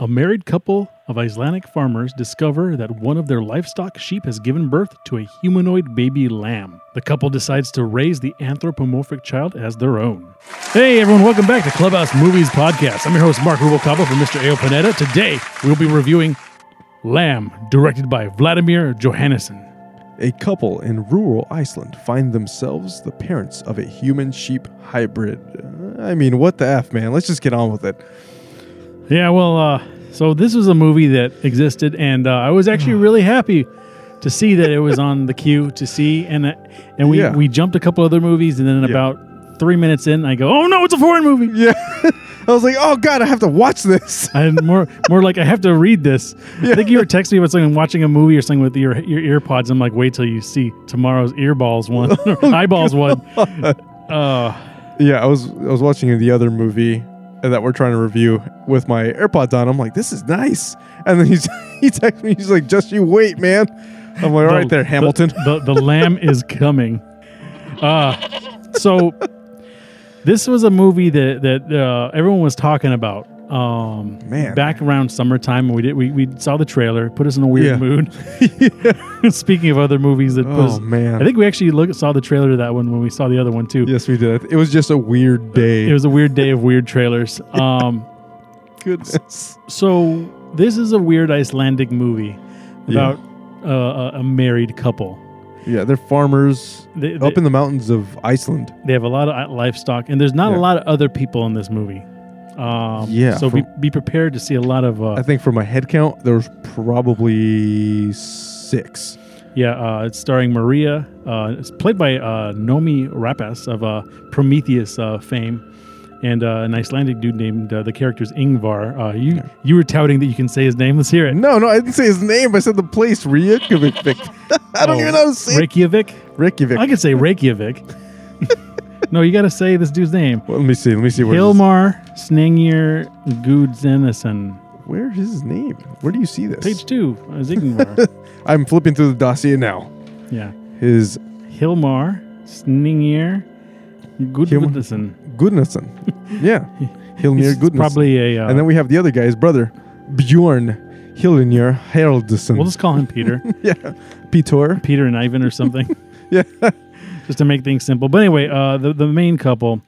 A married couple of Icelandic farmers discover that one of their livestock sheep has given birth to a humanoid baby lamb. The couple decides to raise the anthropomorphic child as their own. Hey everyone, welcome back to Clubhouse Movies Podcast. I'm your host Mark Rubalcaba from Mr. Ao Panetta. Today we'll be reviewing Lamb, directed by Vladimir Johannesson. A couple in rural Iceland find themselves the parents of a human sheep hybrid. Uh, I mean, what the F, man? Let's just get on with it. Yeah, well, uh, so this was a movie that existed, and uh, I was actually really happy to see that it was on the queue to see, and uh, and we Yeah. we jumped a couple other movies, and then Yeah. about three minutes in, I go, oh no, it's a foreign movie. Yeah. I was like, oh, God, I have to watch this. I had more more like I have to read this. I think you were texting me about something, watching a movie or something with your your ear pods. I'm like, wait till you see tomorrow's earballs one, or eyeballs one. Uh, Yeah, I was I was watching the other movie that we're trying to review with my AirPods on. I'm like, this is nice. And then he's he texts me, he's like, just you wait, man. I'm like, all right the- there, Hamilton. The, the, the lamb is coming. Uh, so this was a movie that that uh, everyone was talking about. Um, Man. back around summertime, we did we, we saw the trailer, put us in a weird Yeah. mood. Speaking of other movies that Oh, us, man. I think we actually look, saw the trailer to that one when we saw the other one too. yes, we did. It was just a weird day. It was a weird day of weird trailers. Um, goodness. so this is a weird Icelandic movie Yeah. about uh, a, a married couple. Yeah, they're farmers They, up in the mountains of Iceland. They have a lot of uh, livestock, and there's not a lot of other people in this movie. Um, Yeah, So be, from- be prepared to see a lot of. Uh, I think for my head count, there was probably six. yeah, uh, it's starring Maria. Uh, it's played by uh, Noomi Rapace of uh, Prometheus uh, fame, and uh, an Icelandic dude named uh, the character's Ingvar. Uh, you you were touting that you can say his name. Let's hear it. No, no, I didn't say his name. I said the place, Reykjavik. I don't Oh, even know how to say. Reykjavik. Reykjavik. I could say Reykjavik. no, you got to say this dude's name. Well, let me see. Let me see. Where Hilmar Snengir Gudzenesen. Where is his name? Where do you see this? Page two Ingvar. I'm flipping through the dossier now. yeah. His Hilmar Sningir Gudmundsson. Goodnesson. Yeah. Hilmir He's probably a. Uh, and then we have the other guy, his brother, Bjorn Hilnir Haraldsson. we'll just call him Peter, yeah. Peter. Peter and Ivan or something, Yeah. Just to make things simple. But anyway, uh, the the main couple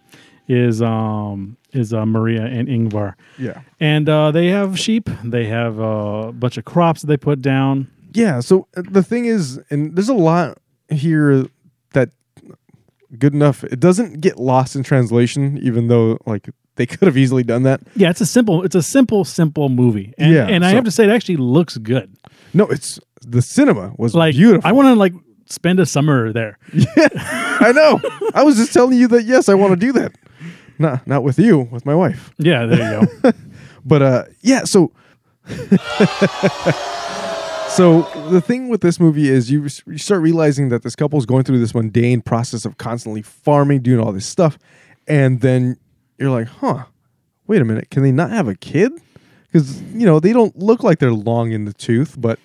is um is uh, Maria and Ingvar, yeah. and uh, they have sheep. They have uh, a bunch of crops that they put down. Yeah. So uh, the thing is, and there's a lot here that good enough. It doesn't get lost in translation, even though like they could have easily done that. Yeah, it's a simple, it's a simple, simple movie, and, Yeah, and I so- have to say it actually looks good. No, it's the cinema was Like beautiful. I want to like spend a summer there. Yeah, I know. I was just telling you that yes, I want to do that. Not not with you, with my wife. Yeah, there you go. But uh yeah, so So the thing with this movie is you, you start realizing that this couple is going through this mundane process of constantly farming, doing all this stuff, and then you're like, "Huh. Wait a minute. Can they not have a kid?" Cuz you know, they don't look like they're long in the tooth, but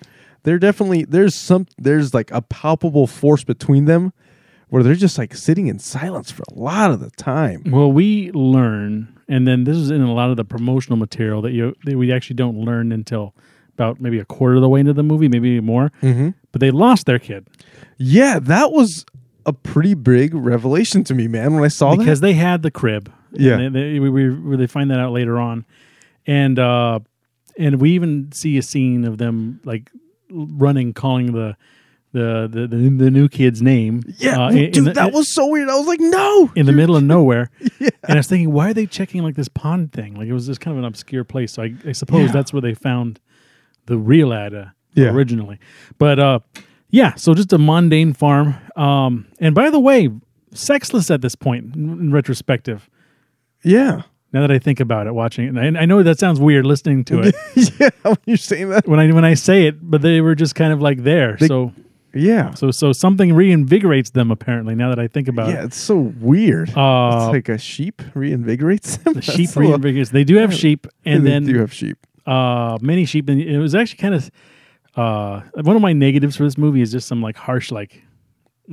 they're definitely there's some there's like a palpable force between them where they're just like sitting in silence for a lot of the time. Well, we learn, and then this is in a lot of the promotional material that you that we actually don't learn until about maybe a quarter of the way into the movie, maybe more. Mhm. But they lost their kid Yeah, that was a pretty big revelation to me, man, when I saw because that. they had the crib. Yeah. And they, they, we, we, we- they find that out later on, and uh, and we even see a scene of them like running, calling the. The, the, the, the new kid's name. Yeah, uh, dude, the- that was so weird. I was like, no. in the middle of nowhere. yeah. And I was thinking, why are they checking like this pond thing? Like it was just kind of an obscure place. So I, I suppose Yeah. that's where they found the real Ada Yeah. originally. But uh, yeah, so just a mundane farm. Um, and by the way, sexless at this point in, in retrospective. Yeah. Now that I think about it, watching it, and I, I know that sounds weird listening to it yeah, when you're saying that. when I when I say it, but they were just kind of like there. so Yeah. so so something reinvigorates them apparently. Now that I think about it. Yeah, it, it's so weird. Uh, it's like a sheep reinvigorates them. the That's sheep reinvigorates. They do have sheep, and they then do have sheep. uh, many sheep, and it was actually kind of uh, one of my negatives for this movie is just some like harsh like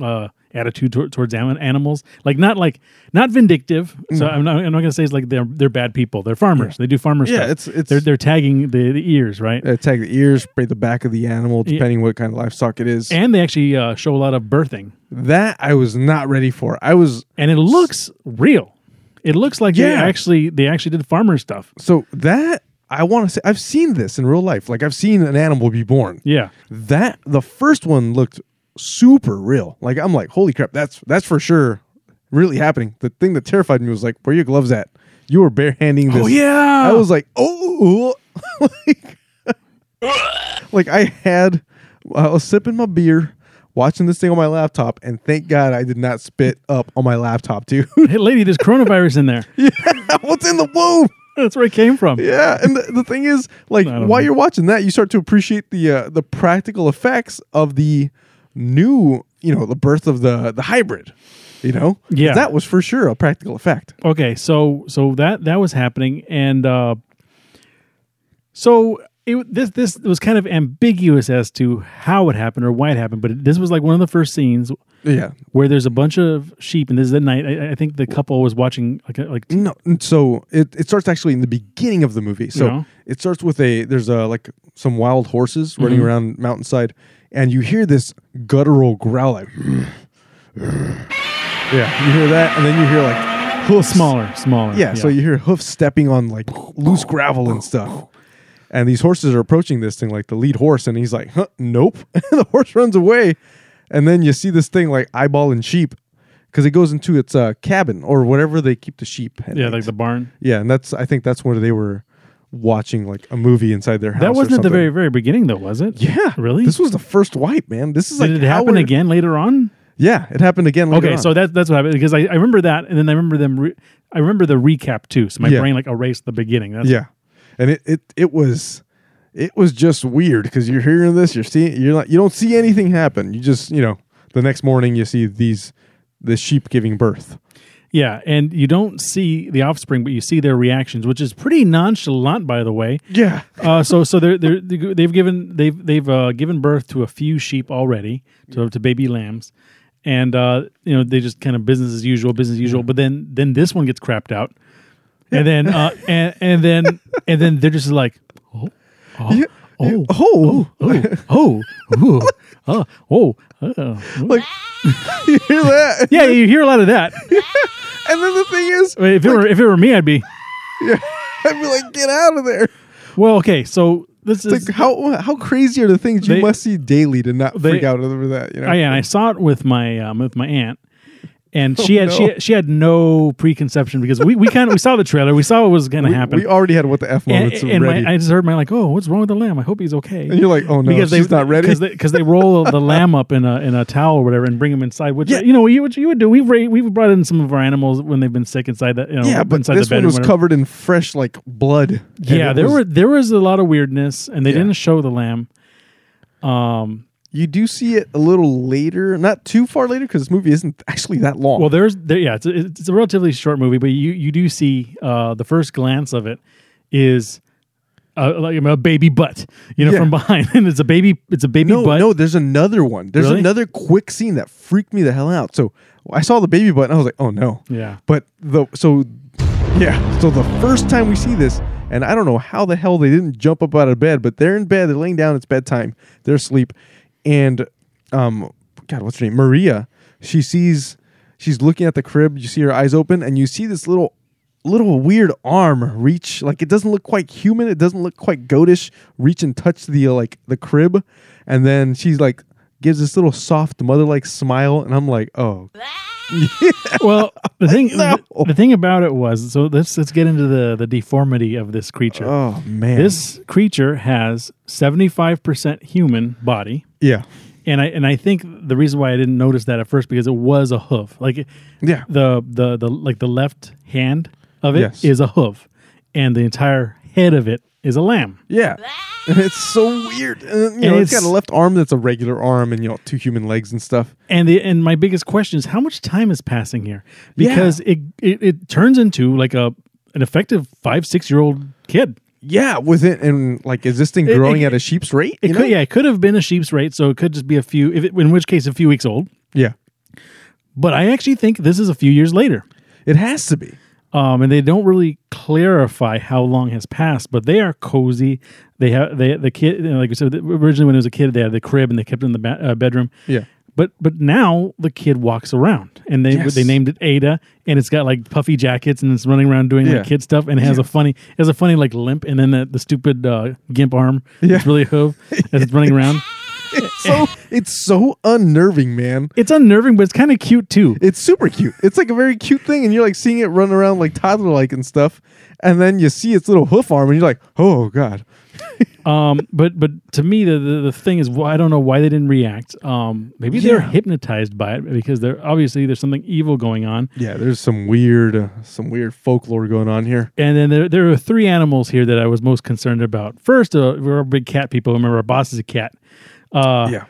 uh, attitude tor- towards animals. Like not like not vindictive. So I'm not I'm not gonna say it's like they're they're bad people. They're farmers. They do farmer Yeah, stuff. it's- it's- they're they're tagging the, the ears right. Uh, tag the ears, spray the back of the animal, depending what kind of livestock it is. and they actually uh, show a lot of birthing, that I was not ready for. I was and it looks real. It looks like they Yeah. actually they actually did farmer stuff. so that I want to say I've seen this in real life. Like I've seen an animal be born. Yeah, That the first one looked super real. Like I'm like, holy crap, that's that's for sure really happening. The thing that terrified me was like, where are your gloves at? You were barehanding this. Oh, yeah. I was like, oh, like, like I had, I was sipping my beer, watching this thing on my laptop, and thank God I did not spit up on my laptop, dude. hey lady, there's coronavirus in there. yeah, What's in the womb? That's where it came from. Yeah, and the, the thing is, like, while know. you're watching that, you start to appreciate the uh, the practical effects of the new, you know, the birth of the the hybrid. You know, Yeah. that was for sure a practical effect. okay so so that that was happening and uh so it this this was kind of ambiguous as to how it happened or why it happened but it, this was like one of the first scenes Yeah. where there's a bunch of sheep and this is at night i, I think the couple was watching like like No, so it, it starts actually in the beginning of the movie. So Yeah. it starts with a there's a like some wild horses running Mm-hmm. around mountainside, and you hear this guttural growl like, yeah, you hear that, and then you hear like hoofs. smaller smaller Yeah, so you hear hoofs stepping on like loose gravel and stuff. And these horses are approaching this thing, like the lead horse, and he's like, huh, nope. The horse runs away. And then you see this thing like eyeballing sheep because it goes into its uh, cabin or whatever they keep the sheep. yeah night. like the barn yeah, and that's I think that's where they were watching like a movie inside their house. that wasn't at the very very beginning though was it yeah, really This was the first wipe, man. This is did like it happen again later on Yeah, it happened again. later okay on. so that, that's what happened because I, I remember that and then i remember them re- i remember the recap too so my Yeah. brain like erased the beginning that's Yeah, and it it it was it was just weird because you're hearing this, you're seeing, you're not, you don't see anything happen. You just you know the next morning you see these the sheep giving birth. Yeah, and you don't see the offspring, but you see their reactions, which is pretty nonchalant, by the way. Yeah, Uh, so, so they're, they're they've given they've they've uh, given birth to a few sheep already, to, to baby lambs, and uh, you know they just kind of business as usual, business as usual. But then then this one gets crapped out, and then uh, and and then and then they're just like, oh, oh, oh, oh, oh, oh, ooh, oh, oh, oh. like you hear that? yeah, you hear a lot of that. And then the thing is, If it were if it were me, I'd be. yeah, I'd be like, get out of there. Well, okay, so this is like how how crazy are the things you They- must see daily to not they- freak out over that? You know? I, and I saw it with my um, with my aunt, and she Oh, had no. she she had no preconception because we, we kind of we saw the trailer, we saw what was going to happen, we already had what the f and, moments and ready. my, I just heard my like, oh, what's wrong with the lamb? I hope he's okay. and you're like, oh no, because she's they, not ready. because they, they roll the lamb up in a in a towel or whatever and bring him inside. Which Yeah. you know you what you would do. We've we've brought in some of our animals when they've been sick inside that you know yeah, but inside this the one was covered in fresh like blood. Yeah, there was- were there was a lot of weirdness, and they Yeah. didn't show the lamb. Um, You do see it a little later, not too far later, because this movie isn't actually that long. Well, there's there, yeah, it's a, it's a relatively short movie, but you you do see uh, the first glance of it is uh, like a baby butt, you know, Yeah. from behind, and it's a baby, it's a baby no, butt. no, there's another one. There's Really? another quick scene that freaked me the hell out. So I saw the baby butt, and I was like, oh no. Yeah, But the so yeah, so the first time we see this, and I don't know how the hell they didn't jump up out of bed, but they're in bed, they're laying down, it's bedtime, they're asleep, and um, God, what's her name? Maria. She sees, she's looking at the crib. You see her eyes open, and you see this little, little weird arm reach. Like it doesn't look quite human. It doesn't look quite goatish. Reach and touch the like the crib, and then she's like gives this little soft mother-like smile, and I'm like, oh, well, the thing No. the, the thing about it was so let's let's get into the the deformity of this creature. oh man, This creature has seventy five percent human body. yeah, And I and I think the reason why I didn't notice that at first because it was a hoof. Like yeah. the the the like the left hand of it is Yes. a hoof, and the entire head of it is a lamb. Yeah. It's so weird. Uh, and, you know, it's it's- got a left arm that's a regular arm and, you know, two human legs and stuff. And the and my biggest question is how much time is passing here because it, it it turns into like a an effective five six year old kid. Yeah. With it and like, is this thing growing it- at a sheep's rate? It could know? yeah it could have been a sheep's rate so it could just be a few if it, in which case a few weeks old Yeah. but I actually think this is a few years later. It has to be. Um, and they don't really clarify how long has passed, but they are cozy. They have they the kid, like I said, originally when it was a kid, they had the crib and they kept it in the ba- uh, bedroom. Yeah. But but now the kid walks around, and they Yes. they named it Ada, and it's got like puffy jackets, and it's running around doing Yeah. like kid stuff, and it has a funny it has a funny like limp, and then the, the stupid uh, gimp arm. Yeah. It's really hoof as it's running around. It's so it's so unnerving, man. It's unnerving, but it's kind of cute too. It's super cute. It's like a very cute thing, and you're like seeing it run around like toddler like and stuff. And then you see its little hoof arm, and you're like, oh god. Um, but but to me, the, the the thing is, well, I don't know why they didn't react. Um, maybe they're hypnotized by it because they're obviously there's something evil going on. Yeah, there's some weird, uh, some weird folklore going on here. And then there there are three animals here that I was most concerned about. First, uh, we're big cat people. Remember, our boss is a cat. Uh, yeah,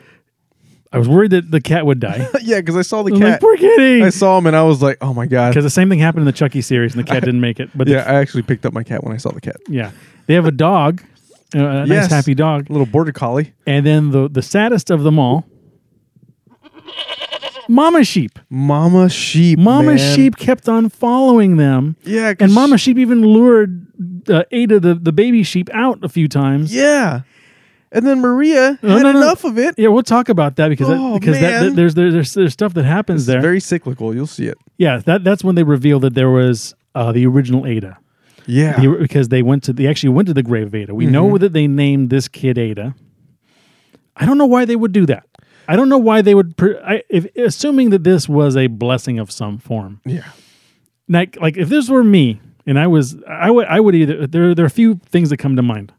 I was worried that the cat would die. yeah, because I saw the I'm like, cat. poor kitty. I saw him, and I was like, oh my god. Because the same thing happened in the Chucky series, and the cat didn't make it. But the- Yeah, I actually picked up my cat when I saw the cat. yeah, they have a dog, uh, a nice Yes. happy dog, A little border collie. and then the the saddest of them all, Mama sheep. Mama sheep. Mama man. sheep kept on following them, Yeah, 'cause and Mama sheep even lured uh, Ada, the, the baby sheep, out a few times. Yeah. And then Maria No, had no, no. enough of it. Yeah, we'll talk about that because that, Oh, because that, man. there's, there's there's stuff that happens It's there. very cyclical. You'll see it. yeah, that that's when they revealed that there was uh, the original Ada. Yeah. The- because they went to they actually went to the grave of Ada. We Mm-hmm. know that they named this kid Ada. I don't know why they would do that. I don't know why they would. Per, I, if assuming that this was a blessing of some form, yeah. like like if this were me and I was, I would I would either there there are a few things that come to mind.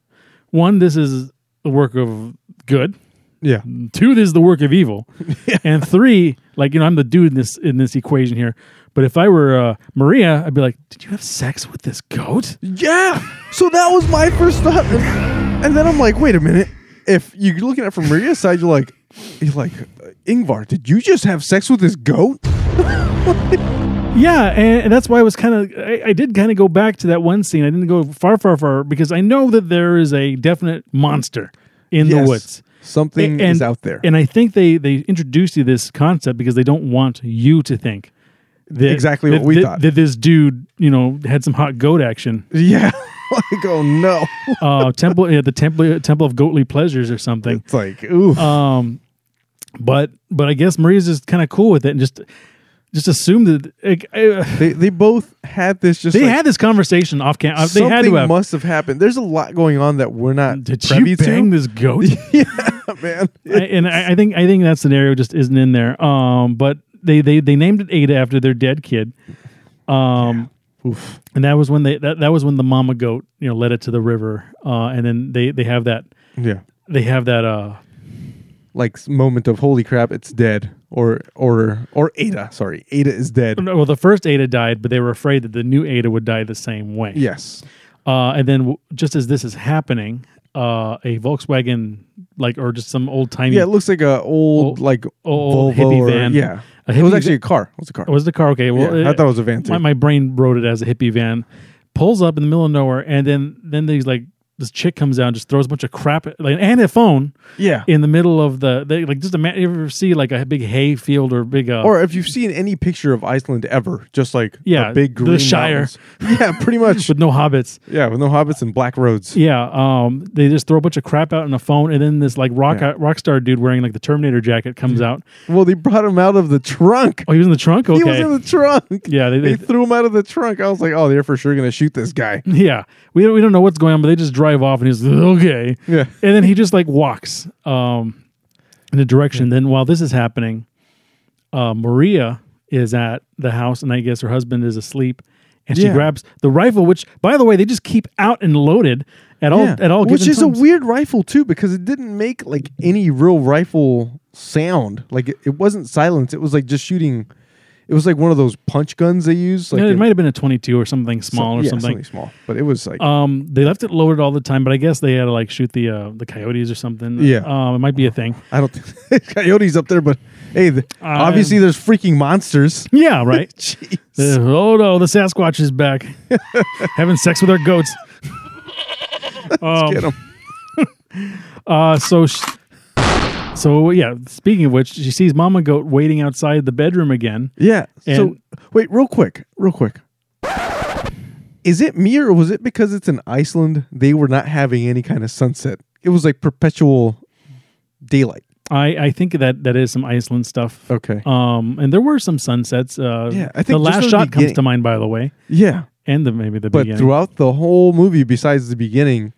One, this is the work of good. Yeah. Two, this is the work of evil, and three, like you know, I'm the dude in this in this equation here. But if I were uh, Maria, I'd be like, "Did you have sex with this goat?" Yeah. So that was my first thought. And, then I'm like, wait a minute. If you're looking at it from Maria's side, you're like, you're like, Ingvar, did you just have sex with this goat? Yeah, and, that's why I was kind of I, I did kind of go back to that one scene. I didn't go far, far, far because I know that there is a definite monster in the woods. Something and, is out there. and I think they they introduced you this concept because they don't want you to think that, Exactly that, what we that- thought. that this dude you know had some hot goat action. yeah. like, oh no. Uh, temple, yeah, the temple, temple of goatly pleasures or something. It's like, ooh. Um, but but I guess Maria's just kind of cool with it and just just assume that like, uh, they they both had this just they like, had this conversation off camera. They something had to have. must have happened. There's a lot going on that we're not Did you bang to. this goat? yeah, man. I, and I, I think I think that scenario just isn't in there. Um, but they they they named it Ada after their dead kid. Um, Oof. and that was when they that, that was when the mama goat you know led it to the river. Uh, and then they they have that Yeah. they have that uh Like moment of holy crap, it's dead. Or or or Ada. Sorry, Ada is dead. well the first Ada died, but they were afraid that the new Ada would die the same way. Yes. Uh, and then w- just as this is happening, uh, a Volkswagen like or just some old tiny Yeah, it looks like a old Old- like old Volvo hippie or- van. Yeah, it was actually a car. It was a car. Oh, was the car okay? Well, yeah, I thought it was a van too. my, my brain wrote it as a hippie van. Pulls up in the middle of nowhere, and then then these like this chick comes out and just throws a bunch of crap at, like and a phone yeah. in the middle of the they, like just a man. You ever see like a big hay field or big uh, Or if you've seen any picture of Iceland ever, just like Yeah, a big the green Shire. mountains. Yeah, pretty much. with no hobbits? yeah, with no hobbits and black roads. Yeah, um, they just throw a bunch of crap out in a phone, and then this like rock Yeah. rock star dude wearing like the Terminator jacket comes out. Well, they brought him out of the trunk. Oh, he was in the trunk. Okay. He was in the trunk. yeah, they, They they, threw him out of the trunk. I was like, oh, they're for sure gonna shoot this guy. yeah. We don't, we don't know what's going on, but they just drive off, and he's okay. Yeah. and then he just like walks um in a direction then while this is happening uh maria is at the house and i guess her husband is asleep and she Yeah. grabs the rifle which by the way they just keep out and loaded at all Yeah. at all Which is times. a weird rifle too, because it didn't make like any real rifle sound. Like it, it wasn't silence. It was like just shooting. It was like one of those punch guns they use. Like Yeah, it might have been a 22 or something small or yeah, something small. But it was like um they left it loaded all the time but i guess they had to like shoot the uh the coyotes or something Yeah. um it might be a thing I don't think coyotes up there, but hey, the, obviously there's freaking monsters. yeah right Jeez. Uh, oh no, the Sasquatch is back, having sex with our goats. Um, Get 'em. uh, so, sh- So yeah, speaking of which, she sees Mama Goat waiting outside the bedroom again. Yeah. so wait, real quick, real quick. Is it me or was it because it's in Iceland they were not having any kind of sunset? It was like perpetual daylight. I, I think that that is some Iceland stuff. Okay. Um, and there were some sunsets. Uh, Yeah, I think the last shot comes to mind, by the way, yeah. and the maybe the But beginning. throughout the whole movie, besides the beginning,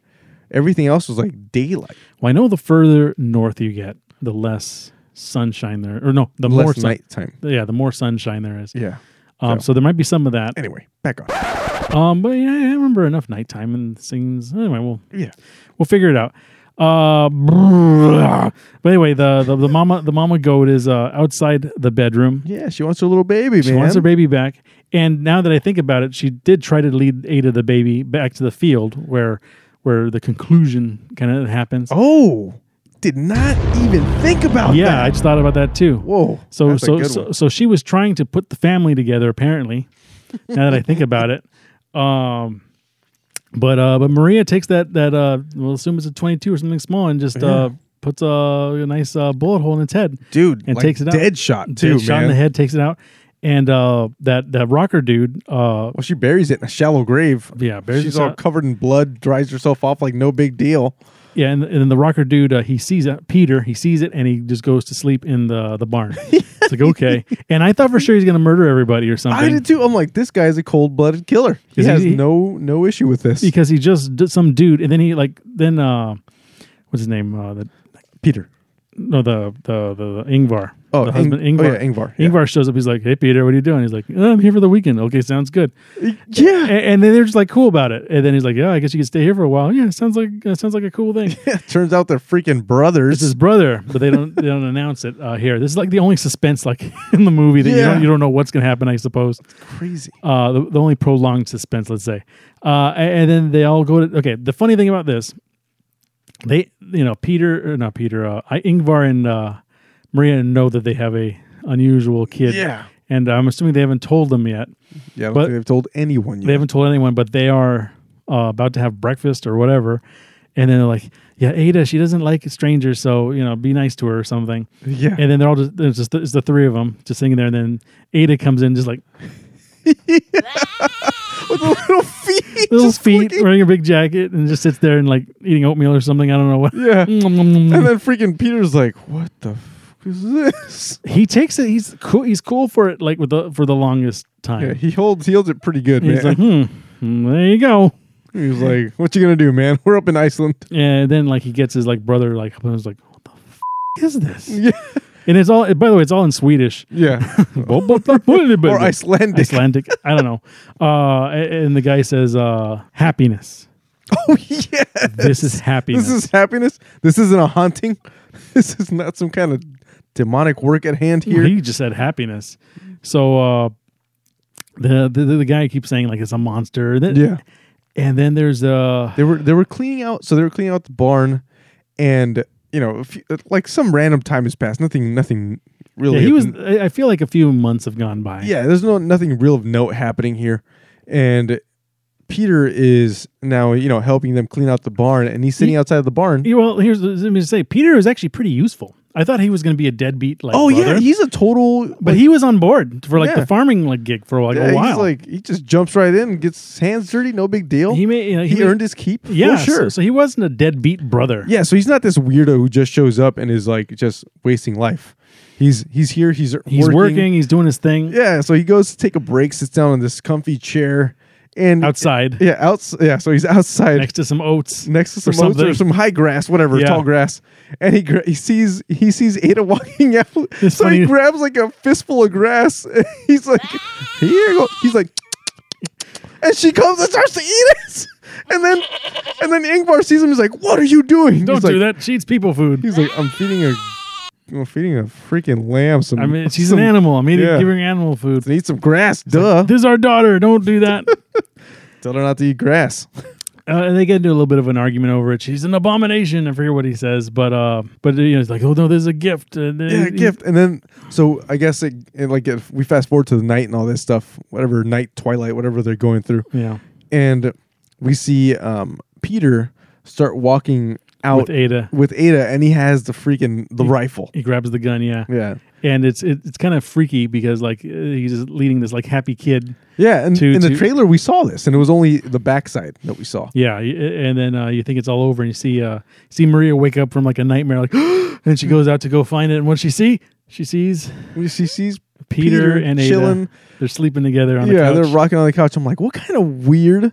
everything else was like daylight. well, I know the further north you get, the less sunshine there, or no, the more Less sun, nighttime. yeah, the more sunshine there is. Yeah. Um, so- so there might be some of that. Anyway, back on. Um, but yeah, I remember enough nighttime and scenes. Anyway, we'll Yeah. we'll figure it out. Uh, but anyway, the, the the mama the mama goat is uh, outside the bedroom. Yeah, she wants her little baby, She man. wants her baby back. And now that I think about it, she did try to lead Ada the baby back to the field where where the conclusion kind of happens. Oh, did not even think about yeah, that. I just thought about that too. Whoa. So so so, so she was trying to put the family together apparently. now that I think about it. Um but uh but Maria takes that that uh we'll assume it's a 22 or something small and just uh puts a, a nice uh, bullet hole in its head. dude, and like takes it out. Dead shot too, Dead shot in the head takes it out. And uh that that rocker dude uh Well, she buries it in a shallow grave. yeah, She's all out. covered in blood, dries herself off like no big deal. Yeah, and, and then the rocker dude, uh, he sees uh, Peter, he sees it, and he just goes to sleep in the the barn. it's like okay, and I thought for sure he's gonna murder everybody or something. I did too. I'm like, this guy's a cold blooded killer. He he- has he- no no issue with this. because he just did some dude, and then he like then uh, what's his name? Uh, the Peter. No the the the, the Ingvar. Oh, the Ing- husband oh, Ingvar. yeah, Ingvar, yeah. Ingvar shows up. He's like, "Hey Peter, what are you doing?" He's like, oh, "I'm here for the weekend." Okay, sounds good. Yeah. And, and then they're just like cool about it. And then he's like, "Yeah, I guess you can stay here for a while." Yeah, sounds like uh, sounds like a cool thing. Turns out they're freaking brothers. It's his brother, but they don't they don't announce it uh, here. This is like the only suspense like in the movie that you don't you don't know what's gonna happen. I suppose crazy. uh, the, the only prolonged suspense, let's say. Uh, a- and, then they all go to okay. The funny thing about this, they you know Peter not Peter, uh, I, Ingvar and uh, Maria know that they have a unusual kid. Yeah. and I'm assuming they haven't told them yet. Yeah, I don't But- think they've told anyone yet. They haven't told anyone, but they are uh, about to have breakfast or whatever. And then they're like, "Yeah, Ada, she doesn't like strangers, so you know, be nice to her or something." yeah. And then they're all just it's just it's the three of them just sitting there, and then Ada comes in just like With little feet. little feet, wearing a big jacket, and just sits there and like eating oatmeal or something. I don't know what. Yeah. And then freaking Peter's like, what the fuck is this? he takes it. He's cool. He's cool for it. Like with the for the longest time. Yeah, he holds he holds it pretty good, He's man. like, hmm, mm, there you go. He's like, what you gonna do, man? We're up in Iceland. Yeah. And then like he gets his like brother like up and was like, what the f- is this? Yeah. And it's all. By the way, it's all in Swedish. Yeah. or Icelandic. Icelandic. I don't know. Uh, and the guy says, uh, "Happiness. Oh yeah. This is happiness." This is happiness. This isn't a haunting. This is not some kind of demonic work at hand here. He just said happiness. So uh, the, the the guy keeps saying like it's a monster. Then, yeah. And then there's uh They were they were cleaning out. So they were cleaning out the barn, and you know, a few, uh, like some random time has passed. Nothing. Nothing really. yeah, he was. I feel like a few months have gone by. Yeah. There's no nothing real of note happening here, and. Peter is now, you know, helping them clean out the barn, and he's sitting He- outside of the barn. Yeah, Well, here's let me say, Peter is actually pretty useful. I thought he was going to be a deadbeat like oh brother, yeah, he's a total. but he was on board for like Yeah. the farming like gig for like yeah, a while. he's like he just jumps right in, and gets hands dirty, no big deal. he made you know, he, made- earned his keep. yeah, for sure. So, so he wasn't a deadbeat brother. Yeah, so he's not this weirdo who just shows up and is like just wasting life. He's he's here. He's he's working. He's doing his thing Yeah, so he goes to take a break, sits down in this comfy chair, and outside Yeah, outs. Yeah, so he's outside next to some oats. next to or some oats or some high grass, whatever, Yeah. tall grass, and he gra- he sees he sees Ada walking out. It's so he grabs like a fistful of grass. He's like, "Here you go." He's like, and she comes and starts to eat it. And then and then Ingvar sees him. He's like, "What are you doing?" Don't he's do like, that. She eats people food. He's like, "I'm feeding a, I'm feeding a freaking lamb some." I mean, she's some, an animal. I'm eating, yeah. giving her animal food. Eat some grass, duh. This is our daughter. Don't do that. Tell her not to eat grass. Uh, and they get into a little bit of an argument over it. She's an abomination. I forget what he says, but uh, but you know, it's like, oh no, there's a gift. And then yeah, he- gift. And then, so I guess it, it like if we fast forward to the night and all this stuff, whatever night, twilight, whatever they're going through, Yeah, and we see um, Peter start walking out with Ada. with Ada, and he has the freaking the rifle. He grabs the gun, yeah, Yeah, and it's it, it's kind of freaky because like uh, he's just leading this like happy kid. yeah. And To- in the to- trailer, we saw this, and it was only the backside that we saw. Yeah, and then uh, you think it's all over, and you see uh, see Maria wake up from like a nightmare, like, and she goes out to go find it, and what she see? She sees She sees Peter, and Ada. They're sleeping together on the Yeah, couch. they're rocking on the couch. I'm like, what kind of weird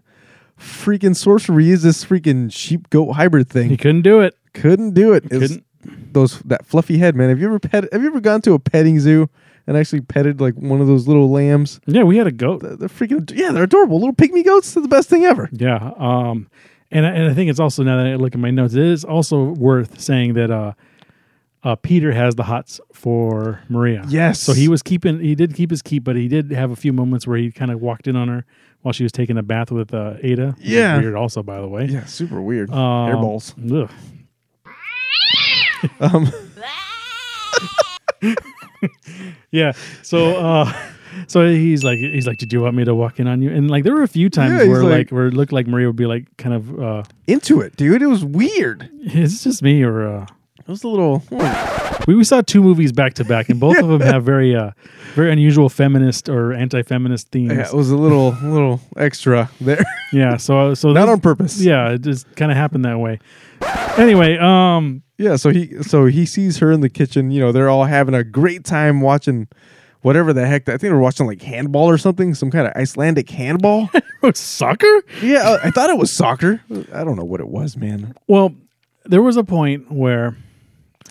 freaking sorcery is this freaking sheep goat hybrid thing? he couldn't do it. couldn't do it. It's Couldn't. those that fluffy head, man. Have you ever pet? Have you ever gone to a petting zoo and actually petted like one of those little lambs? Yeah, we had a goat. They're they're freaking yeah, they're adorable. Little pygmy goats. They're the best thing ever. Yeah. Um, and I, and I think it's also now that I look at my notes, it is also worth saying that uh, uh, Peter has the hots for Maria. Yes. So he was keeping, he did keep his keep, but he did have a few moments where he kind of walked in on her while she was taking a bath with uh, Ada. Yeah. Weird, also, by the way. Yeah, super weird. Um, Hairballs. ugh. Um, Yeah. So, uh, so he's like, he's like, did you want me to walk in on you? And like, there were a few times Yeah, where like, like- where it looked like Maria would be like, kind of, uh, into it, dude. It was weird. is this just me or, uh, It was a little. hmm. we, we saw two movies back to back and both of them have very, uh, very unusual feminist or anti-feminist themes. Yeah, it was a little, little extra there. Yeah. So, so Not this- on purpose. yeah, it just kind of happened that way. Anyway, um, Yeah, so he so he sees her in the kitchen. You know, they're all having a great time watching whatever the heck. I think they were watching like handball or something, some kind of Icelandic handball. soccer? yeah, uh, I thought it was soccer. I don't know what it was, man. Well, there was a point where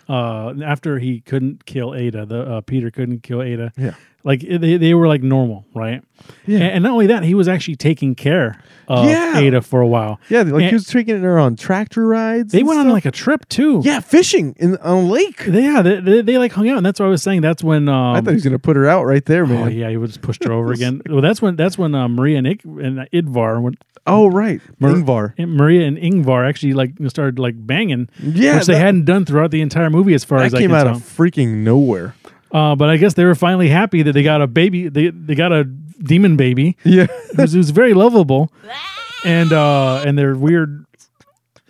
uh, after he couldn't kill Ada, the uh, Peter couldn't kill Ada. Yeah. Like they, they were like normal, right? Yeah. And, and not only that, he was actually taking care of Yeah. Ada for a while. Yeah, like And he was taking her on tractor rides. they went on like a trip too. yeah, fishing in on a lake. Yeah. They, they, they like hung out, and that's what I was saying. That's when um, I thought he was gonna put her out right there, man. Oh yeah, he would just pushed her over again. Well, that's when that's when uh, Maria and, Ik- and Idvar went. Oh right, Mar- Ingvar. and Maria and Ingvar actually like started like banging, Yeah, which they that- hadn't done throughout the entire movie, as far That as I came out tell. of freaking nowhere. Uh, but I guess they were finally happy that they got a baby. They they got a demon baby Yeah, who's, who's very lovable, and uh, and their weird,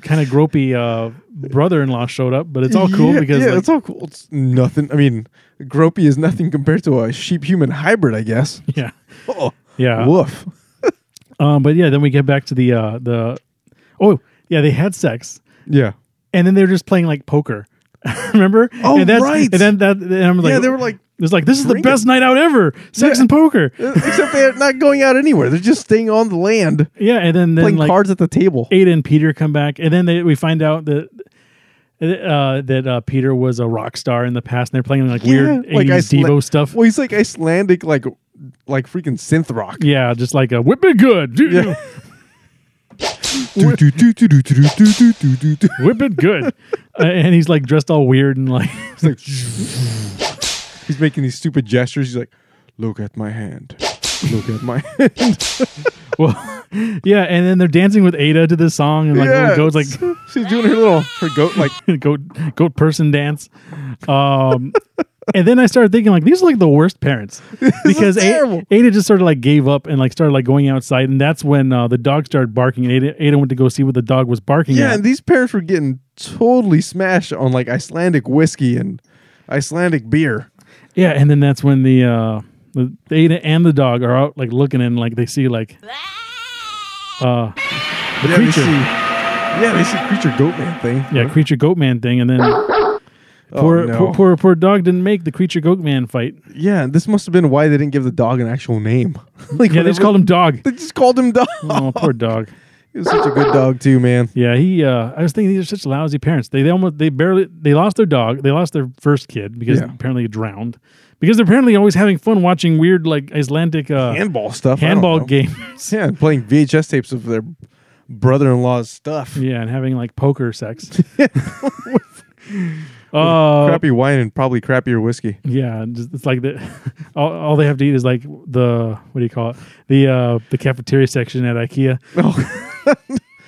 kind of gropey uh, brother-in-law showed up. But it's all cool yeah, because yeah, like, it's all cool. It's nothing. I mean, Gropey is nothing compared to a sheep-human hybrid, I guess. yeah, Oh, yeah. woof. Um, but yeah, then we get back to the uh, the oh yeah, they had sex, Yeah. and then they were just playing like poker. Remember? Oh, and right. And then that, and I'm like, yeah, they were like, it's like this is the drinking. best night out ever. Sex Yeah. and poker. except they're not going out anywhere. They're just staying on the land, Yeah, and then then playing like cards at the table. Ada and Peter come back, and then they, we find out that uh, that uh, Peter was a rock star in the past, and they're playing like weird Yeah, like 80s Iceland- Devo stuff. Well, he's like Icelandic, like like freaking synth rock. Yeah, just like a whip it good. Yeah. Whip it good. Uh, and he's like dressed all weird and like he's like he's making these stupid gestures. He's like, look at my hand. Look at my hand. well, yeah, and then they're dancing with Ada to this song, and like yeah, goat's like she's doing her little her goat like goat goat person dance. Um, and then I started thinking like these are like the worst parents because A- terrible. Ada just sort of like gave up and like started like going outside, and that's when uh, the dog started barking, and Ada, Ada went to go see what the dog was barking Yeah, at. and these parents were getting totally smashed on like Icelandic whiskey and Icelandic beer. Yeah, and then that's when the uh, the Ada and the dog are out like looking and like they see like uh the yeah, creature, They see, yeah, they see creature goat man thing. yeah, creature goat man thing, and then. Poor, Oh, no. poor, poor, poor dog didn't make the creature goat man fight. Yeah, this must have been why they didn't give the dog an actual name. like Yeah, they just called him dog. They just called him dog. Oh, poor dog. He was such a good dog too, man. Yeah, he. Uh, I was thinking these are such lousy parents. They, they almost they barely they lost their dog. They lost their first kid because Yeah. apparently he drowned. Because they're apparently always having fun watching weird like Icelandic uh, Handball stuff. Handball games. Yeah, playing VHS tapes of their brother-in-law's stuff. yeah, and having like poker sex. Uh, Crappy wine and probably crappier whiskey. yeah, it's like the all, all they have to eat is like the what do you call it the uh, the cafeteria section at IKEA Oh,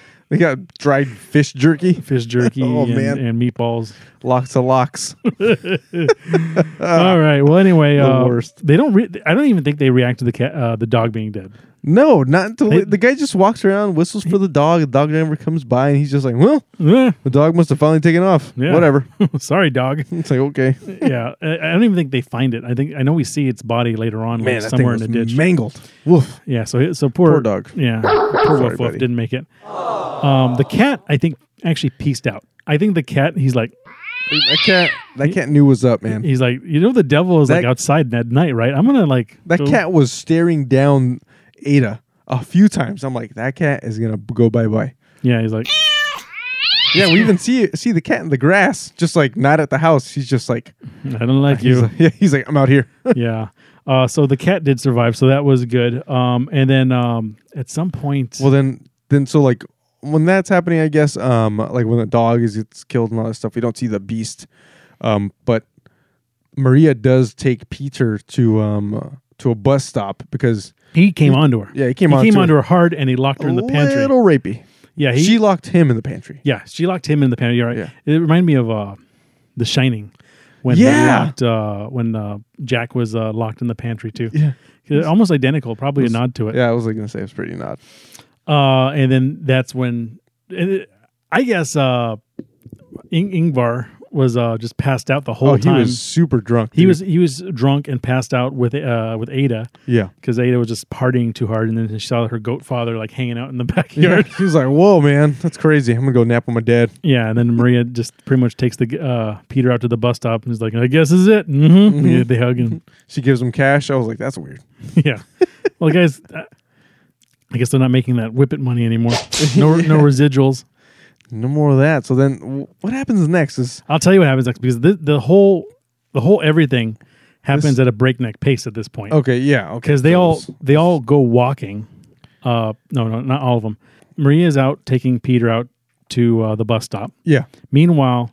they got dried fish jerky, fish jerky Oh, and, man. and meatballs. lots of lox. all right. Well, anyway, the uh, worst. They don't. Re- I don't even think they react to the cat, uh, the dog being dead. No, not until They- the guy just walks around, whistles for the dog. The dog never comes by, and he's just like, "Well, Eh, the dog must have finally taken off. Yeah. Whatever." Sorry, dog. It's like, okay, yeah, I, I don't even think they find it. I think I know we see its body later on, man, like that somewhere in the ditch. mangled. Woof. Yeah, so so poor, Poor dog. Yeah, poor Sorry, woof woof didn't make it. Um, the cat, I think, actually pieced out. I think the cat, he's like, That cat, that cat knew what's up, man. he's like, you know, the devil is like outside that night, right? I'm gonna like That go- cat was staring down Ada a few times. I'm like, that cat is gonna go bye bye. Yeah, he's like, Yeah, we even see see the cat in the grass, just like not at the house. He's just like, I don't like he's you. like, yeah, he's like, I'm out here. yeah. Uh, so the cat did survive, so that was good. Um, and then um, at some point, well, then, then so like when that's happening, I guess, um, like when the dog is gets killed and all that stuff, we don't see the beast. Um, but Maria does take Peter to um to a bus stop because he came onto her. yeah, he came he on came to onto her hard, and he locked her in the a pantry. little rapey. yeah, he, she locked him in the pantry. Yeah, she locked him in the pantry. You're right. Yeah. It reminded me of uh, The Shining when they Yeah. locked uh, when uh, Jack was uh, locked in the pantry too. Yeah, Almost identical, probably a nod to it. yeah. I was like gonna say it's pretty not. Uh, and then that's when and it, I guess uh, Ing- Ingvar was uh, just passed out the whole time. Oh, he was super drunk. he was he was drunk and passed out with uh, with Ada yeah. because Ada was just partying too hard, and then she saw her goat father like hanging out in the Yeah, backyard. he was like, "Whoa, man, that's crazy. I'm gonna go nap with my dad." Yeah, and then Maria just pretty much takes the uh, Peter out to the bus stop and is like, "I guess is it." Mm-hmm. Yeah, they hug and She gives him cash. I was like, "That's weird." yeah. Well, guys, I guess they're not making that whippet money anymore. No, no residuals. No more of that. So then, what happens next? Is I'll tell you what happens next because the, the whole the whole everything happens This- at a breakneck pace at this point. okay, yeah, okay. because they all they all go walking. Uh, no, no, not all of them. Maria is out taking Peter out to uh, the bus stop. yeah, Meanwhile,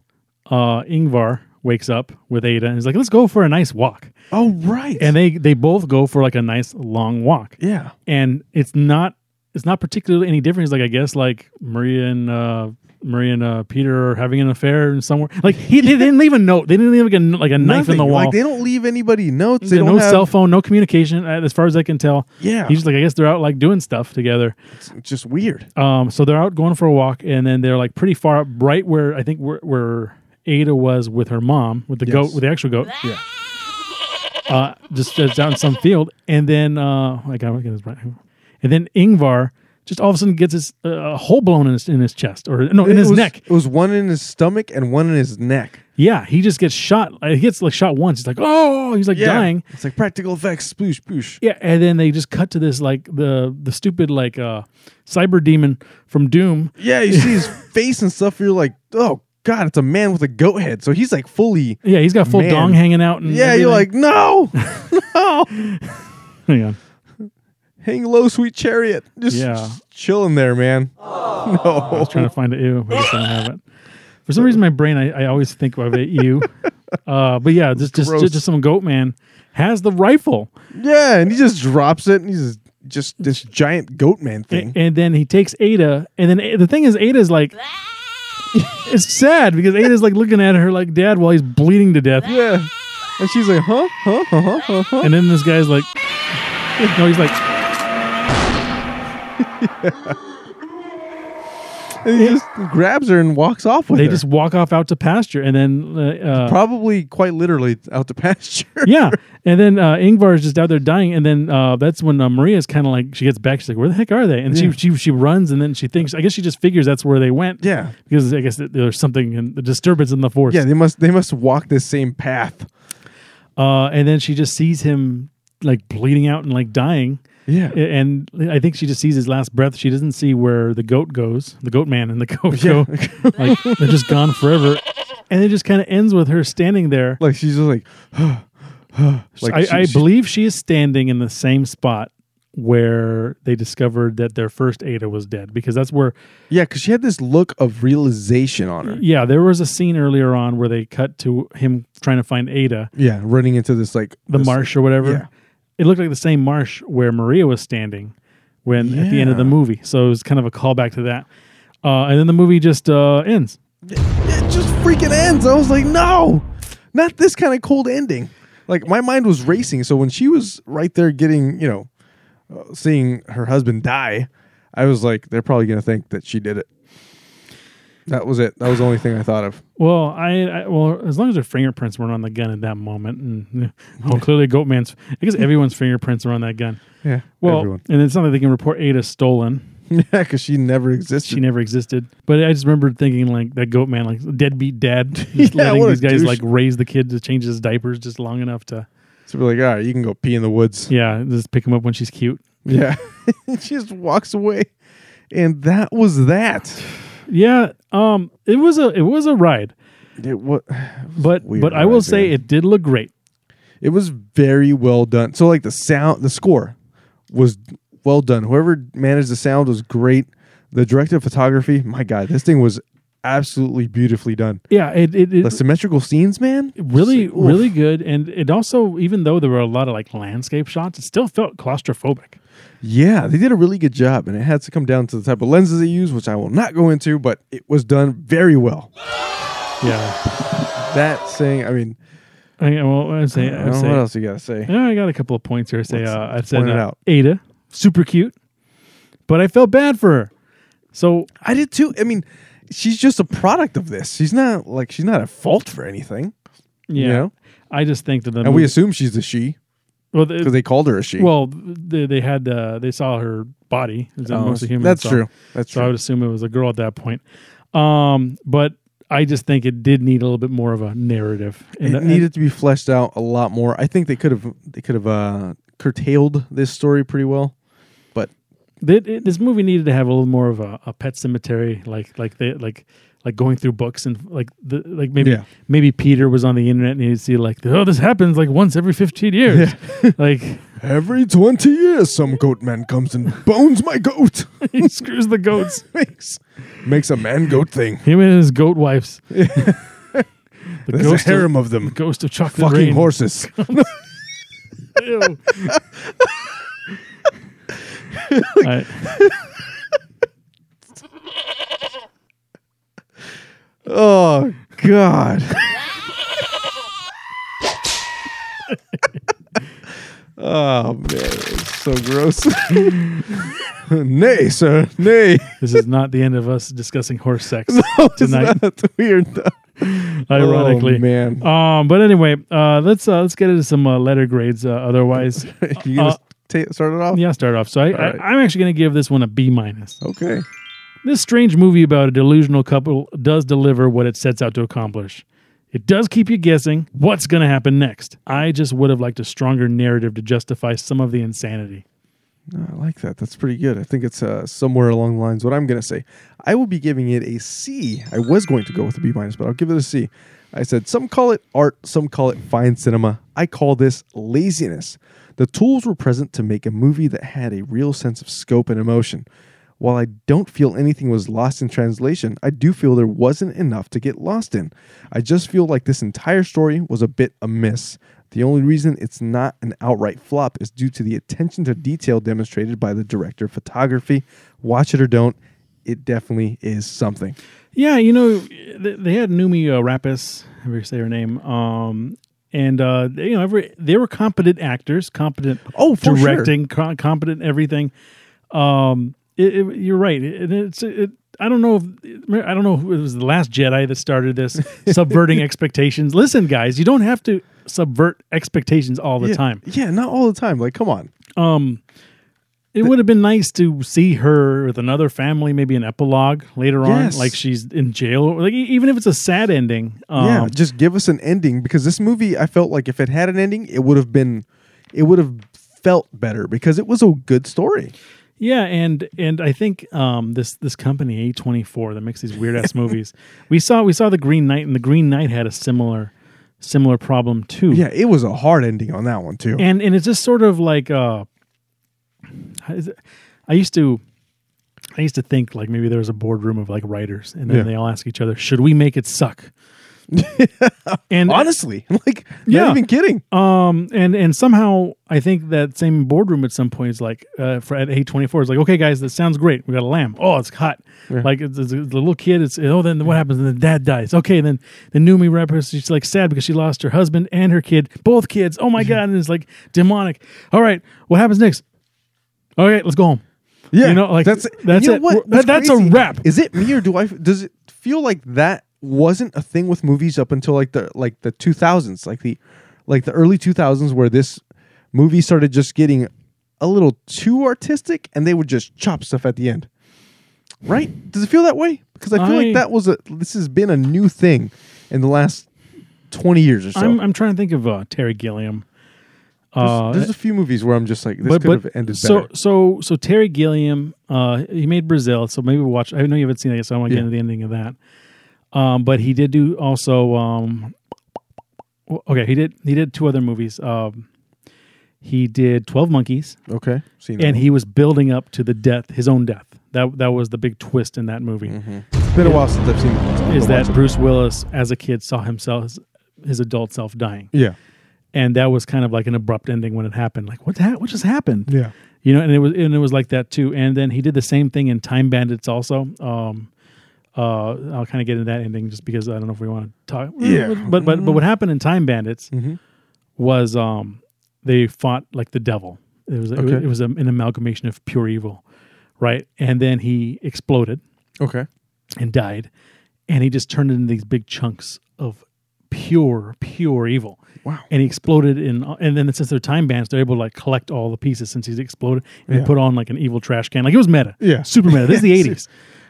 uh, Ingvar wakes up with Ada and is like, "Let's go for a nice walk." oh right, And they they both go for like a nice long walk. yeah, And it's not it's not particularly any different. It's like I guess like Maria and uh, Maria and uh, Peter are having an affair in somewhere. Like he they didn't leave a note. They didn't leave like a, like a knife in the wall. Like they don't leave anybody notes. They no don't have, cell phone, no communication, uh, as far as I can tell. Yeah, He's just like, I guess they're out like doing stuff together. it's just weird. Um, so they're out going for a walk, and then they're like pretty far up, right where I think where, where Ada was with her mom, with the Yes. goat, with the actual goat. Yeah. Uh, just, just out in some field, and then uh, I gotta get this right. And then Ingvar just all of a sudden gets his uh, a hole blown in his in his chest or no in It his was- neck. It was one in his stomach and one in his neck. Yeah, he just gets shot. uh, He gets like shot once. He's like, oh, he's like dying. It's like practical effects. Sploosh, sploosh. Yeah, and then they just cut to this like the the stupid like uh cyber demon from Doom. Yeah, you see his face and stuff. You're like, oh god, it's a man with a goat head. So he's like fully. Yeah, he's got full Man. dong hanging out. And Yeah, you're like, no, no. hang on. Hang low, sweet chariot. Just Yeah. chilling there, man. I No. was trying to find it. Ew, I just don't have it. For some reason, my brain, I, I always think of it. You, uh, but yeah, just just, just just some goat man has the rifle, Yeah, and he just drops it, and he's just this giant goat man A- thing. and then he takes Ada, and then A- the thing is, Ada's like, it's sad because Ada's like looking at her like dad while he's bleeding to death, yeah, and she's like, huh, huh, huh, huh, huh, huh. and then this guy's like, no, he's like, And he just grabs her and walks off with her. they her. just walk off out to pasture, and then uh, uh, Probably quite literally out to pasture. yeah, and then uh, Ingvar is just out there dying, and then uh, that's when uh, Maria's kind of like she gets back. She's like, "Where the heck are they?" And Yeah. she she she runs, and then she thinks, I guess she just figures that's where they went. Yeah, because I guess that there's something in the disturbance in the force. yeah. They must they must walk this same path. Uh, and then she just sees him like bleeding out and like dying, Yeah, and I think she just sees his last breath. She doesn't see where the goat goes, the goat man and the goat Yeah. go. like they're just gone forever, and it just kind of ends with her standing there. like she's just like, like I, she- I she- believe she is standing in the same spot where they discovered that their first Ada was dead because that's where yeah, because she had this look of realization on her. yeah there was a scene earlier on where they cut to him trying to find Ada Yeah, running into this like the this- marsh or whatever yeah. It looked like the same marsh where Maria was standing when at the end of the movie so it was kind of a callback to that uh, and then the movie just uh, ends It just freaking ends. I was like, no, not this kind of cold ending. Like my mind was racing. So when she was right there getting, you know, uh, seeing her husband die, I was like, they're probably gonna think that she did it. That was it. That was the only thing I thought of. Well, I, I well as long as their fingerprints weren't on the gun at that moment, and well, oh, clearly Goatman's. I guess everyone's fingerprints are on that gun. Yeah. Well, everyone. and it's not like they can report Ada stolen. Yeah, because she never existed. She never existed. But I just remember thinking like that goat man, like deadbeat dad, just Yeah, letting these guys douche. like raise the kid to change his diapers just long enough to so we're like, all right, you can go pee in the woods. yeah, just pick him up when she's cute. Yeah. she just walks away. And that was that. Yeah, um, it was a it was a ride, It was, but weird but I will ride, say man. it did look great. it was very well done. So like the sound, the score was well done. Whoever managed the sound was great. The director of photography, my God, this thing was absolutely beautifully done. Yeah, it it, it The symmetrical scenes, man, really like, oof. really good, and it also even though there were a lot of like landscape shots, it still felt claustrophobic. Yeah, they did a really good job, and it had to come down to the type of lenses they use, which I will not go into, but it was done very well. Yeah, That saying, I mean, I, well, I'd say, I don't know say what else you gotta say? Yeah, I got a couple of points here. I Say, Let's- uh, I said point it uh, out. Ada, super cute, but I felt bad for her. So I did too. I mean, she's just a product of this. She's not like she's not at fault for anything. yeah, You know? I just think that the And we assume she's a she well, because the, they called her a she. well, they, they had uh, they saw her body. It was Oh, mostly human. That's so, true. That's So I would assume it was a girl at that point. Um, but I just think it did need a little bit more of a narrative. And it And- needed to be fleshed out a lot more. I think they could have they could have uh, curtailed this story pretty well. But That it, this movie needed to have a little more of a, a pet cemetery, like like they like like going through books and like the like maybe Yeah. maybe Peter was on the internet and he'd see like oh this happens like once every fifteen years, like every twenty years, some goat man comes and bones my goat. he screws the goats. makes makes a man goat thing. Him and his goat wives. the There's a ghost harem of, of them. ghost of chocolate Fucking rain. horses. Ew. I- oh God. oh man, it's so gross. nay, sir, nay. this is not the end of us discussing horse sex It's tonight. not weird. though. ironically. oh, man. Um, but anyway, uh, let's uh, let's get into some uh, letter grades. Uh, otherwise, you gonna uh, ta- start it off? yeah, start off. So I, right. I, I'm actually going to give this one a B minus. Okay. This strange movie about a delusional couple does deliver what it sets out to accomplish. It does keep you guessing what's going to happen next. I just would have liked a stronger narrative to justify some of the insanity. I like that. That's pretty good. I think it's uh, somewhere along the lines what I'm going to say. I will be giving it a C. I was going to go with a B minus, but I'll give it a C. I said some call it art, some call it fine cinema. I call this laziness. The tools were present to make a movie that had a real sense of scope and emotion. While I don't feel anything was lost in translation, I do feel there wasn't enough to get lost in. I just feel like this entire story was a bit amiss. The only reason it's not an outright flop is due to the attention to detail demonstrated by the director of photography. Watch it or don't, it definitely is something. Yeah, you know, they had Noomi uh, Rapis, however you say her name, um, and uh, they, you know, every, they were competent actors, competent Oh, for sure. directing, co- competent everything. Um, it, it- you're right. It, it's it, I don't know. If, I don't know. Who, it was the Last Jedi that started this subverting expectations. Listen, guys, you don't have to subvert expectations all the yeah, time. Yeah, not all the time. Like, come on. Um, it would have been nice to see her with another family, maybe an epilogue later Yes. on, like she's in jail. Like even if it's a sad ending. Um, yeah, just give us an ending because this movie, I felt like if it had an ending, it would have been, it would have felt better because it was a good story. Yeah, and and I think um, this this company A twenty four that makes these weird ass movies. We saw we saw the Green Knight, and the Green Knight had a similar similar problem too. Yeah, it was a hard ending on that one too. and and it's just sort of like uh, how is it- I used to. I used to think like maybe there was a boardroom of like writers, and then Yeah. they all ask each other, "Should we make it suck?" and Honestly, like, Yeah. not even kidding. Um, and and somehow I think that same boardroom at some point is like uh, for at eight twenty four is like, okay, guys, that sounds great. We got a lamb. Oh, it's hot. Like it's, it's, the little kid. It's oh, then what happens? And the dad dies. Okay, then the Noomi rapper she's like sad because she lost her husband and her kid, both kids. Oh my god, and it's like demonic. All right, what happens next? Okay, let's go home. Yeah, You know, like, that's that's you know it. That's a wrap. Is it me or do I? Does it feel like that wasn't a thing with movies up until like the like the two thousands, like the like the early two thousands, where this movie started just getting a little too artistic, and they would just chop stuff at the end. Right? Does it feel that way? Because I feel I- like that was a this has been a new thing in the last twenty years or so. I'm I'm trying to think of uh, Terry Gilliam. there's, Uh, there's a few movies where I'm just like this but could but have ended so better. so so so Terry Gilliam, uh, he made Brazil. So maybe watch. I know you haven't seen it, yet, so I want to Yeah. get into the ending of that. Um, but he did do also. Um, okay, he did he did two other movies. Um, he did Twelve Monkeys, Okay, seen and that he was building up to the death, his own death. That that was the big twist in that movie. one. It's been a while since I've seen. Is I've that. Bruce Willis as a kid saw himself his, his adult self dying, Yeah, and that was kind of like an abrupt ending when it happened. Like what ha- what just happened? yeah. you know and it was and it was like that too and then he did the same thing in time bandits also um uh i'll kind of get into that ending just because i don't know if we want to talk Yeah. but but but what happened in time bandits Mhm. was um they fought like the devil it was it was, it was a, an amalgamation of pure evil right and then he exploded Okay. and died and he just turned into these big chunks of pure pure evil Wow. and he exploded in and then since they're time bandits they're able to like collect all the pieces since he's exploded and Yeah. put on like an evil trash can like it was meta Yeah. super meta this is the 80s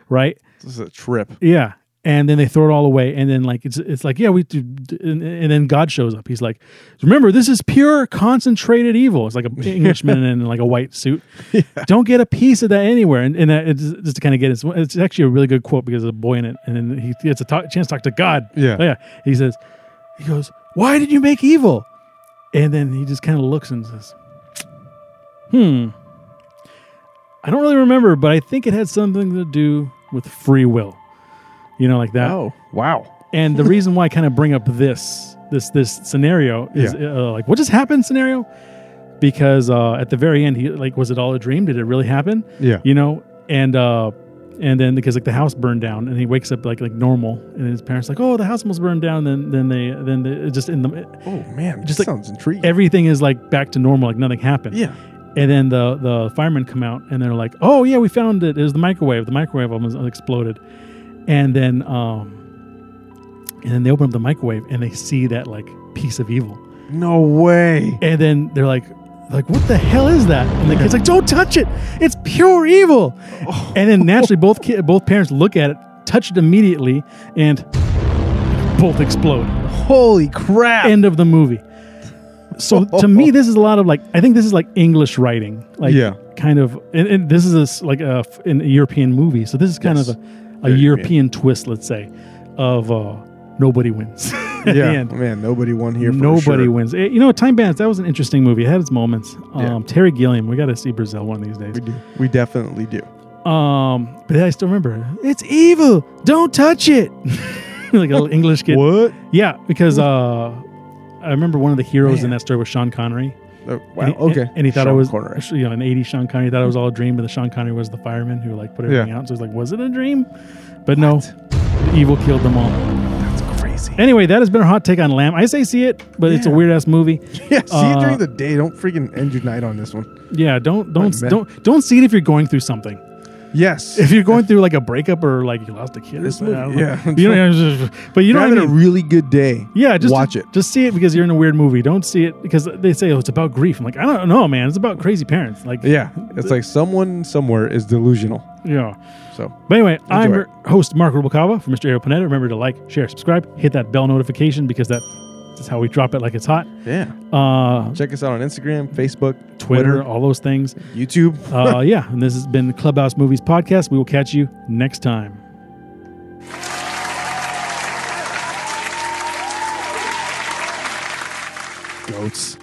right This is a trip. yeah. And then they throw it all away. And then like it's it's like yeah we do and, and then god shows up. He's like remember this is pure concentrated evil. It's like an englishman in like a white suit. Don't get a piece of that anywhere. And, and that, it's just to kind of get it it's actually a really good quote because there's a boy in it. And then he gets a talk, chance to talk to god. Yeah. Oh, yeah. He says he goes why did you make evil? And then he just kind of looks and says hmm. I don't really remember but i think it had something to do with free will you know like that Oh, wow. and the reason why I kind of bring up this this this scenario is Yeah. uh, like what just happened scenario because uh, at the very end he like was it all a dream did it really happen Yeah. you know and uh and then because like the house burned down and he wakes up like like normal and his parents like oh the house almost burned down then then they then they, just in the Oh man, Just just like sounds intriguing. everything is like back to normal like nothing happened yeah. And then the the firemen come out and they're like, "Oh yeah, we found it. It was the microwave. The microwave almost exploded." And then um, and then they open up the microwave and they see that like piece of evil. No way. And then they're like, like what the hell is that? And the kid's like, "Don't touch it. It's pure evil." And then naturally, both ki- both parents look at it, touch it immediately, and both explode Holy crap. end of the movie. So to me, this is a lot of like I think this is like English writing, like Yeah. kind of, and, and this is a s like a f- an European movie. So this is kind Yes. of a, a Very European twist, let's say, of uh, nobody wins. At the yeah. end. Man, nobody won here. For Nobody sure. wins. Eh, You know, Time Bandits. That was an interesting movie. It had its moments. Um, Yeah. Terry Gilliam. We got to see Brazil one of these days. We do. We definitely do. Um, but I still remember. It's evil. Don't touch it. like a little English kid. What? Yeah, because uh, I remember one of the heroes in that story was Sean Connery. Oh, wow. And he, okay. And, he thought it Sean was, Connery. you know, an 80s Sean Connery. He thought it was all a dream, but the Sean Connery was the fireman who like put everything Yeah. out. So it was like, was it a dream? But no, the evil killed them all. That's crazy. Anyway, that has been our hot take on Lamb. I say see it, but it's a weird ass movie. Yeah. See Uh, it during the day. Don't freaking end your night on this one. Yeah, don't don't man. don't don't see it if you're going through something. Yes. If you're going through like a breakup or like you lost a kid, or This something, movie- know. yeah. you know, but you know what I having mean. a really good day. Yeah, just watch it. Just see it because you're in a weird movie. Don't see it because they say oh, it's about grief. I'm like, I don't know, man. It's about crazy parents. Like, Yeah. It's like someone somewhere is delusional. yeah. So But anyway, I'm your host Mark Rubalcava for Mr. Aero Panetta. Remember to like, share, subscribe, hit that bell notification because that is how we drop it like it's hot. yeah. Uh, Check us out on Instagram, Facebook, Twitter, all those things. YouTube. Uh, yeah, and this has been the Clubhouse Movies Podcast. We will catch you next time. Goats.